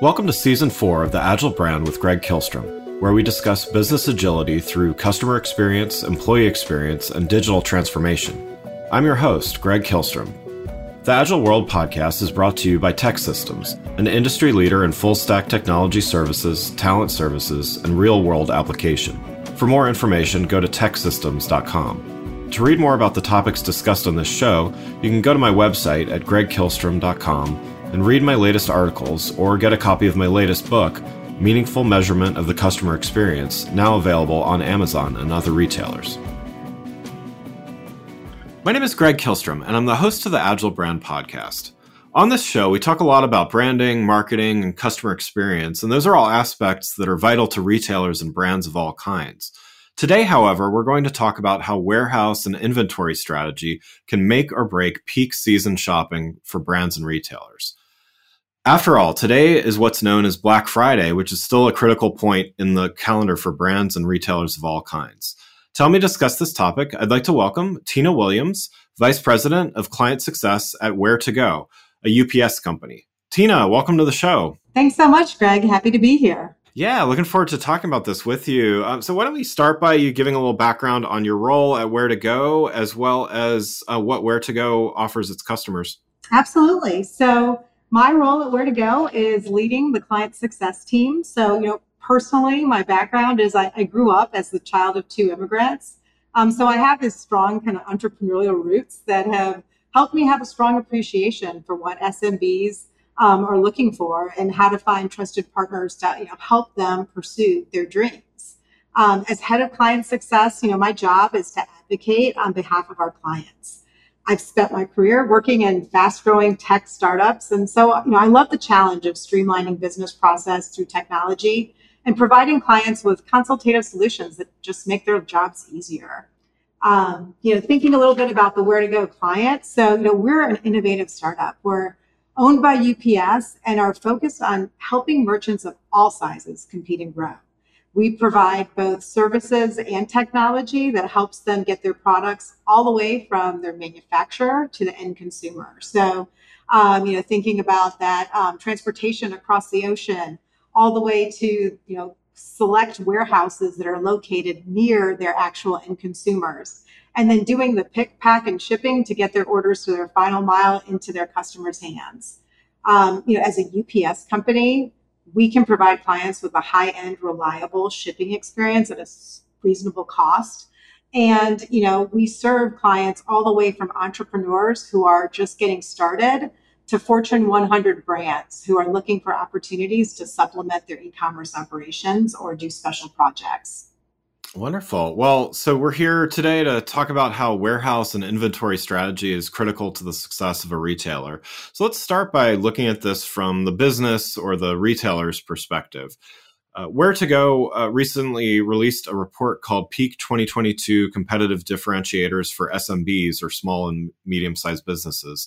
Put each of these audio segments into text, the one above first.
Welcome to Season 4 of The Agile Brand with Greg Kihlstrom, where we discuss business agility through customer experience, employee experience, and digital transformation. I'm your host, Greg Kihlstrom. The Agile World podcast is brought to you by TEKsystems, an industry leader in full stack technology services, talent services, and real world application. For more information, go to teksystems.com. To read more about the topics discussed on this show, you can go to my website at gregkihlstrom.com and read my latest articles or get a copy of my latest book, Meaningful Measurement of the Customer Experience, now available on Amazon and other retailers. My name is Greg Kihlstrom, and I'm the host of the Agile Brand Podcast. On this show, we talk a lot about branding, marketing, and customer experience, and those are all aspects that are vital to retailers and brands of all kinds. Today, however, we're going to talk about how warehouse and inventory strategy can make or break peak season shopping for brands and retailers. After all, today is what's known as Black Friday, which is still a critical point in the calendar for brands and retailers of all kinds. To help me discuss this topic, I'd like to welcome Tina Williams, Vice President of Client Success at Ware2Go, a UPS company. Tina, welcome to the show. Thanks so much, Greg. Happy to be here. Yeah, looking forward to talking about this with you. Um, so, why don't we start by you giving a little background on your role at Ware2Go, as well as uh, what Ware2Go offers its customers? Absolutely. So, my role at Ware2Go is leading the client success team. So, you know, personally, my background is I, I grew up as the child of two immigrants. Um, so I have this strong kind of entrepreneurial roots that have helped me have a strong appreciation for what SMBs um, are looking for and how to find trusted partners to you know, help them pursue their dreams. Um, as head of client success, you know, my job is to advocate on behalf of our clients. I've spent my career working in fast growing tech startups. And so, you know, I love the challenge of streamlining business process through technology and providing clients with consultative solutions that just make their jobs easier. Um, you know, thinking a little bit about the Ware2Go client. So, you know, we're an innovative startup. We're owned by UPS and are focused on helping merchants of all sizes compete and grow. We provide both services and technology that helps them get their products all the way from their manufacturer to the end consumer. So, um, you know, thinking about that um, transportation across the ocean, all the way to you know select warehouses that are located near their actual end consumers, and then doing the pick, pack, and shipping to get their orders to their final mile into their customers' hands. Um, you know, as a UPS company, we can provide clients with a high end, reliable shipping experience at a reasonable cost. And, you know, we serve clients all the way from entrepreneurs who are just getting started to Fortune 100 brands who are looking for opportunities to supplement their e commerce operations or do special projects. Wonderful. Well, so we're here today to talk about how warehouse and inventory strategy is critical to the success of a retailer. So let's start by looking at this from the business or the retailer's perspective. Uh, Ware2Go uh, recently released a report called Peak 2022 Competitive Differentiators for SMBs or small and medium sized businesses.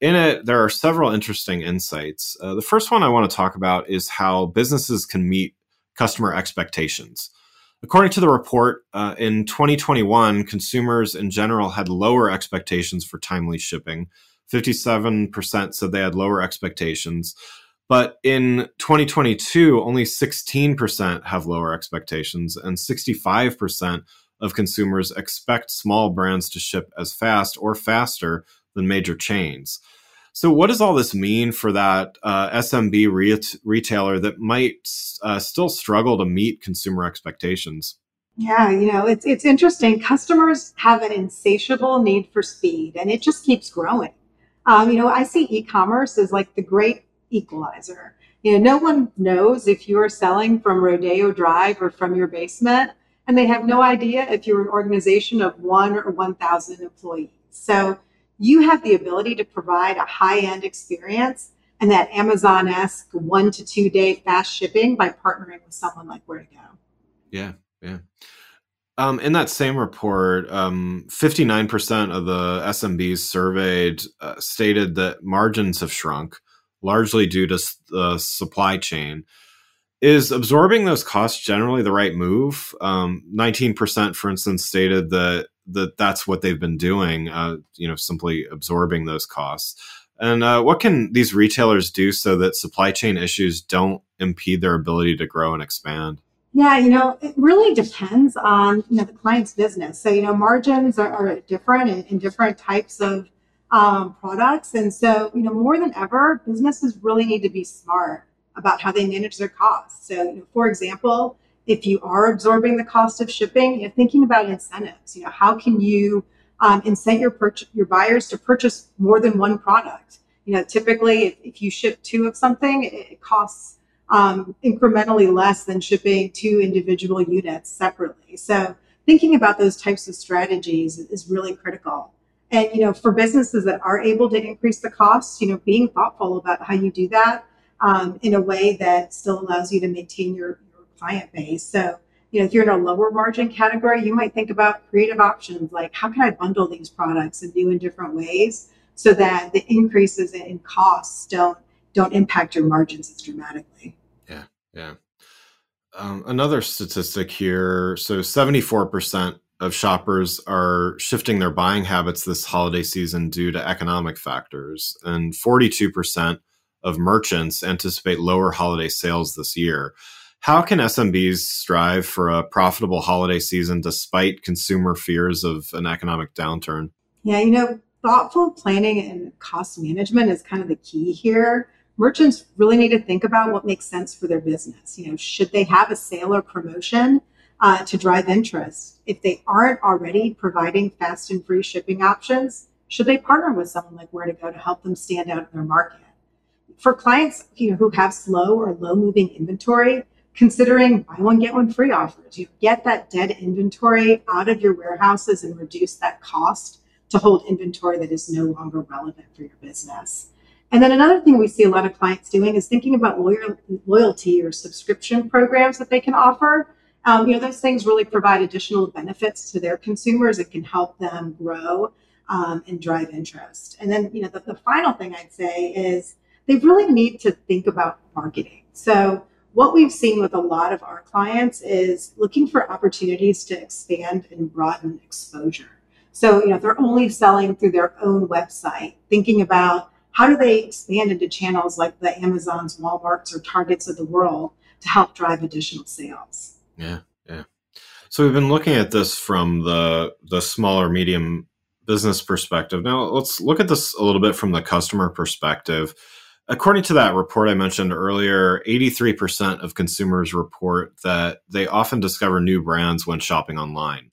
In it, there are several interesting insights. Uh, the first one I want to talk about is how businesses can meet customer expectations. According to the report, uh, in 2021, consumers in general had lower expectations for timely shipping. 57% said they had lower expectations. But in 2022, only 16% have lower expectations, and 65% of consumers expect small brands to ship as fast or faster than major chains. So, what does all this mean for that uh, SMB re- retailer that might uh, still struggle to meet consumer expectations? Yeah, you know, it's it's interesting. Customers have an insatiable need for speed, and it just keeps growing. Um, you know, I see e-commerce as like the great equalizer. You know, no one knows if you are selling from Rodeo Drive or from your basement, and they have no idea if you're an organization of one or 1,000 employees. So you have the ability to provide a high end experience and that Amazon esque one to two day fast shipping by partnering with someone like Ware2Go. Yeah, yeah. Um, in that same report, um, 59% of the SMBs surveyed uh, stated that margins have shrunk, largely due to the supply chain. Is absorbing those costs generally the right move? Um, 19%, for instance, stated that that that's what they've been doing, uh, you know, simply absorbing those costs. And uh, what can these retailers do so that supply chain issues don't impede their ability to grow and expand? Yeah, you know, it really depends on you know the client's business. So you know, margins are, are different in, in, different types of um, products, and so you know, more than ever, businesses really need to be smart about how they manage their costs. So, you know, for example, if you are absorbing the cost of shipping, you're thinking about incentives. You know, how can you um, incent your your buyers to purchase more than one product? You know, typically, if, if you ship two of something, it costs um, incrementally less than shipping two individual units separately. So, thinking about those types of strategies is really critical. And you know, for businesses that are able to increase the costs, you know, being thoughtful about how you do that um, in a way that still allows you to maintain your client base. So, you know, if you're in a lower margin category, you might think about creative options like how can I bundle these products and do in different ways so that the increases in costs don't don't impact your margins as dramatically. Yeah, yeah. Um, another statistic here: so, seventy-four percent of shoppers are shifting their buying habits this holiday season due to economic factors, and forty-two percent of merchants anticipate lower holiday sales this year. How can SMBs strive for a profitable holiday season despite consumer fears of an economic downturn? Yeah, you know, thoughtful planning and cost management is kind of the key here. Merchants really need to think about what makes sense for their business. You know, should they have a sale or promotion uh, to drive interest? If they aren't already providing fast and free shipping options, should they partner with someone like Ware2Go to help them stand out in their market? for clients you know, who have slow or low moving inventory, considering buy one get one free offers. You get that dead inventory out of your warehouses and reduce that cost to hold inventory that is no longer relevant for your business. And then another thing we see a lot of clients doing is thinking about loyal, loyalty or subscription programs that they can offer. Um, you know, those things really provide additional benefits to their consumers. It can help them grow um, and drive interest. And then, you know, the, the final thing I'd say is they really need to think about marketing. So, what we've seen with a lot of our clients is looking for opportunities to expand and broaden exposure. So, you know, they're only selling through their own website, thinking about how do they expand into channels like the Amazons, Walmarts, or Targets of the world to help drive additional sales. Yeah, yeah. So we've been looking at this from the the smaller medium business perspective. Now let's look at this a little bit from the customer perspective. According to that report I mentioned earlier, 83% of consumers report that they often discover new brands when shopping online.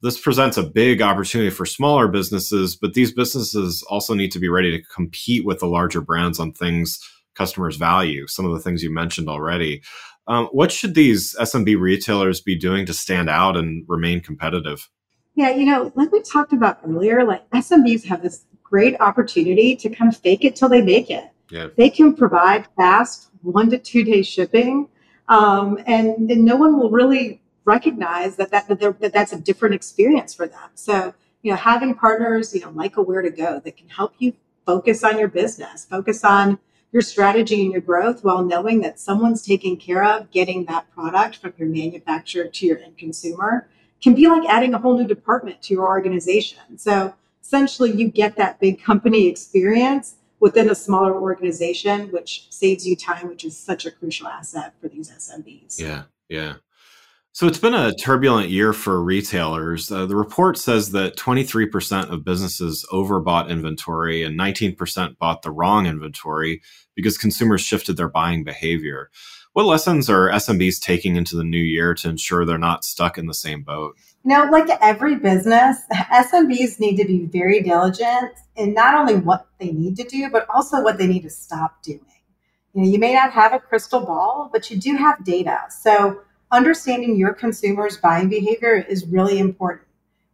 This presents a big opportunity for smaller businesses, but these businesses also need to be ready to compete with the larger brands on things customers value, some of the things you mentioned already. Um, what should these SMB retailers be doing to stand out and remain competitive? Yeah, you know, like we talked about earlier, like SMBs have this great opportunity to kind of fake it till they make it. Yeah. They can provide fast one to two day shipping, um, and, and no one will really recognize that, that, that, that that's a different experience for them. So, you know, having partners, you know, like a Ware2Go that can help you focus on your business, focus on your strategy and your growth while knowing that someone's taking care of getting that product from your manufacturer to your end consumer can be like adding a whole new department to your organization. So essentially you get that big company experience within a smaller organization, which saves you time, which is such a crucial asset for these SMBs. Yeah, yeah. So it's been a turbulent year for retailers. Uh, the report says that 23% of businesses overbought inventory and 19% bought the wrong inventory because consumers shifted their buying behavior. What lessons are SMBs taking into the new year to ensure they're not stuck in the same boat? You know, like every business, SMBs need to be very diligent in not only what they need to do, but also what they need to stop doing. You know, you may not have a crystal ball, but you do have data. So understanding your consumers' buying behavior is really important.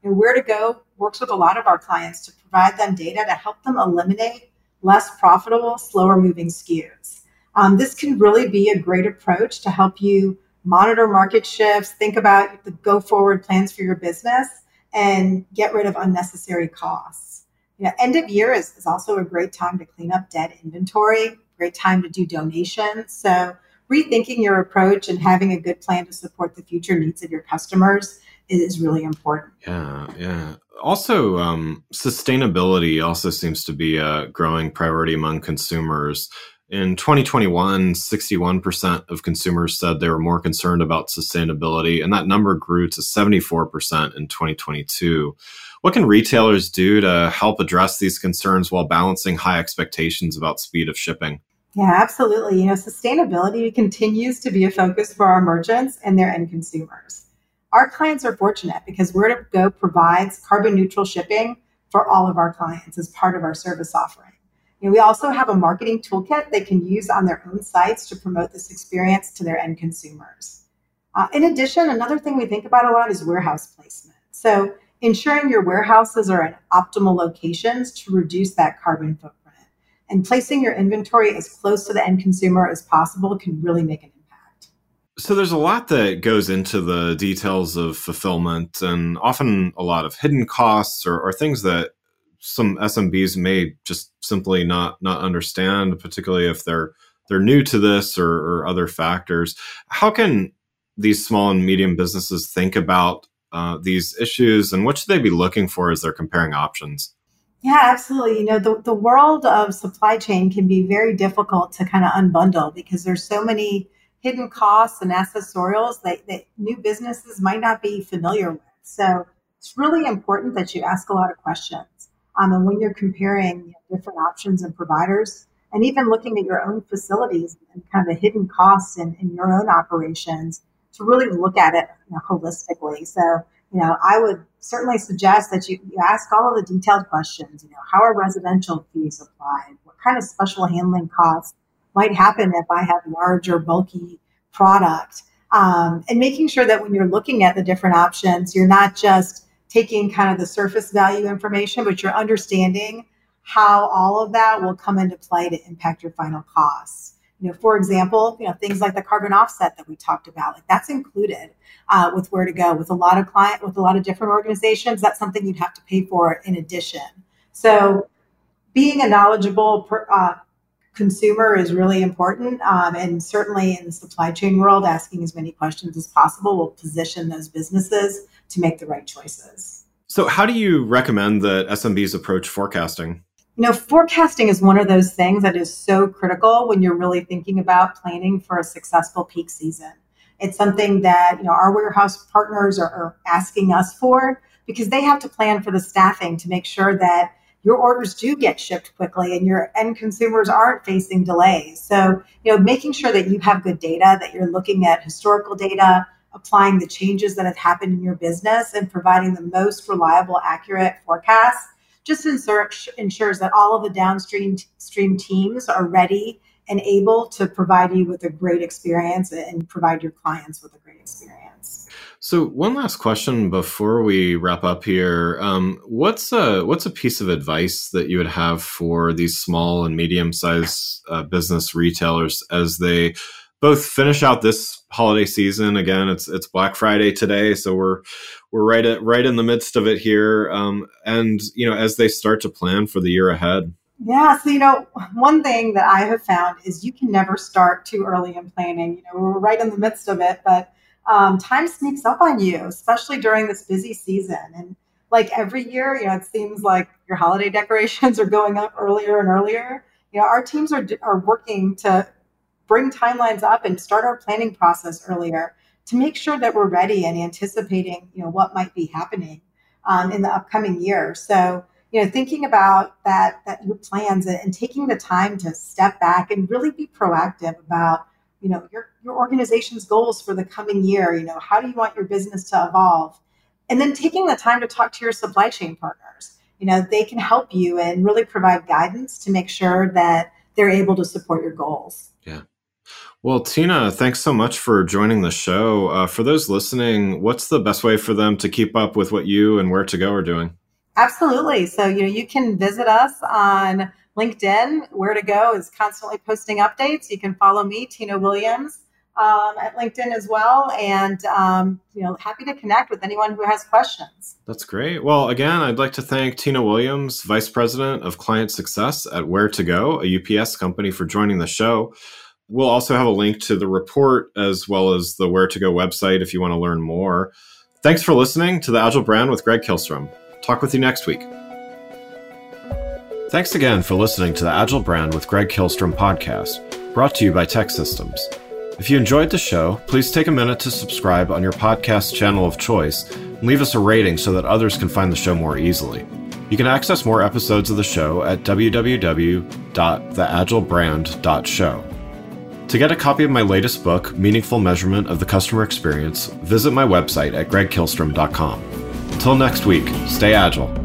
And Ware2Go works with a lot of our clients to provide them data to help them eliminate less profitable, slower moving SKUs. Um, this can really be a great approach to help you monitor market shifts, think about the go forward plans for your business, and get rid of unnecessary costs. You know, end of year is, is also a great time to clean up dead inventory, great time to do donations. So, rethinking your approach and having a good plan to support the future needs of your customers is really important. Yeah, yeah. also, um, sustainability also seems to be a growing priority among consumers. In 2021, 61% of consumers said they were more concerned about sustainability, and that number grew to 74% in 2022. What can retailers do to help address these concerns while balancing high expectations about speed of shipping? Yeah, absolutely. You know, sustainability continues to be a focus for our merchants and their end consumers. Our clients are fortunate because Ware2Go provides carbon neutral shipping for all of our clients as part of our service offering. You know, we also have a marketing toolkit they can use on their own sites to promote this experience to their end consumers. Uh, in addition, another thing we think about a lot is warehouse placement. So, ensuring your warehouses are in optimal locations to reduce that carbon footprint. And placing your inventory as close to the end consumer as possible can really make an impact. So, there's a lot that goes into the details of fulfillment, and often a lot of hidden costs or, or things that some SMBs may just simply not not understand, particularly if they're they're new to this or, or other factors. How can these small and medium businesses think about uh, these issues, and what should they be looking for as they're comparing options? Yeah, absolutely. You know, the, the world of supply chain can be very difficult to kind of unbundle because there's so many hidden costs and accessorials that, that new businesses might not be familiar with. So it's really important that you ask a lot of questions. Um, and when you're comparing you know, different options and providers, and even looking at your own facilities and kind of the hidden costs in, in your own operations, to really look at it you know, holistically. So, you know, I would certainly suggest that you, you ask all of the detailed questions. You know, how are residential fees applied? What kind of special handling costs might happen if I have large or bulky product? Um, and making sure that when you're looking at the different options, you're not just taking kind of the surface value information, but you're understanding how all of that will come into play to impact your final costs. You know, for example, you know things like the carbon offset that we talked about, like that's included uh, with Ware2Go. With a lot of client, with a lot of different organizations, that's something you'd have to pay for in addition. So, being a knowledgeable per, uh, consumer is really important, um, and certainly in the supply chain world, asking as many questions as possible will position those businesses to make the right choices. So, how do you recommend that SMBs approach forecasting? You know, forecasting is one of those things that is so critical when you're really thinking about planning for a successful peak season. It's something that, you know, our warehouse partners are, are asking us for because they have to plan for the staffing to make sure that your orders do get shipped quickly and your end consumers aren't facing delays. So, you know, making sure that you have good data, that you're looking at historical data, applying the changes that have happened in your business and providing the most reliable, accurate forecasts just ensures that all of the downstream stream teams are ready and able to provide you with a great experience and provide your clients with a. So, one last question before we wrap up here: um, what's a what's a piece of advice that you would have for these small and medium sized uh, business retailers as they both finish out this holiday season. Again, it's it's Black Friday today, so we're we're right at right in the midst of it here. Um, and you know, as they start to plan for the year ahead. Yeah, so you know, one thing that I have found is you can never start too early in planning. You know, we're right in the midst of it, but um, time sneaks up on you, especially during this busy season. And like every year, you know, it seems like your holiday decorations are going up earlier and earlier. You know, our teams are are working to bring timelines up and start our planning process earlier to make sure that we're ready and anticipating, you know, what might be happening um, in the upcoming year. So, you know, thinking about that, that your plans and taking the time to step back and really be proactive about, you know, your, your organization's goals for the coming year. You know, how do you want your business to evolve? And then taking the time to talk to your supply chain partners. You know, they can help you and really provide guidance to make sure that they're able to support your goals. Yeah. Well, Tina, thanks so much for joining the show. Uh, for those listening, what's the best way for them to keep up with what you and Ware2Go are doing? Absolutely. So, you know, you can visit us on LinkedIn. Ware2Go is constantly posting updates. You can follow me, Tina Williams, um, at LinkedIn as well. And, um, you know, happy to connect with anyone who has questions. That's great. Well, again, I'd like to thank Tina Williams, Vice President of Client Success at Ware2Go, a UPS company, for joining the show. We'll also have a link to the report as well as the Ware2Go website if you want to learn more. Thanks for listening to the Agile Brand with Greg Kihlstrom. Talk with you next week. Thanks again for listening to the Agile Brand with Greg Kihlstrom podcast, brought to you by TEKsystems. If you enjoyed the show, please take a minute to subscribe on your podcast channel of choice and leave us a rating so that others can find the show more easily. You can access more episodes of the show at www.theagilebrand.show. To get a copy of my latest book, Meaningful Measurement of the Customer Experience, visit my website at gregkihlstrom.com. Until next week, stay agile.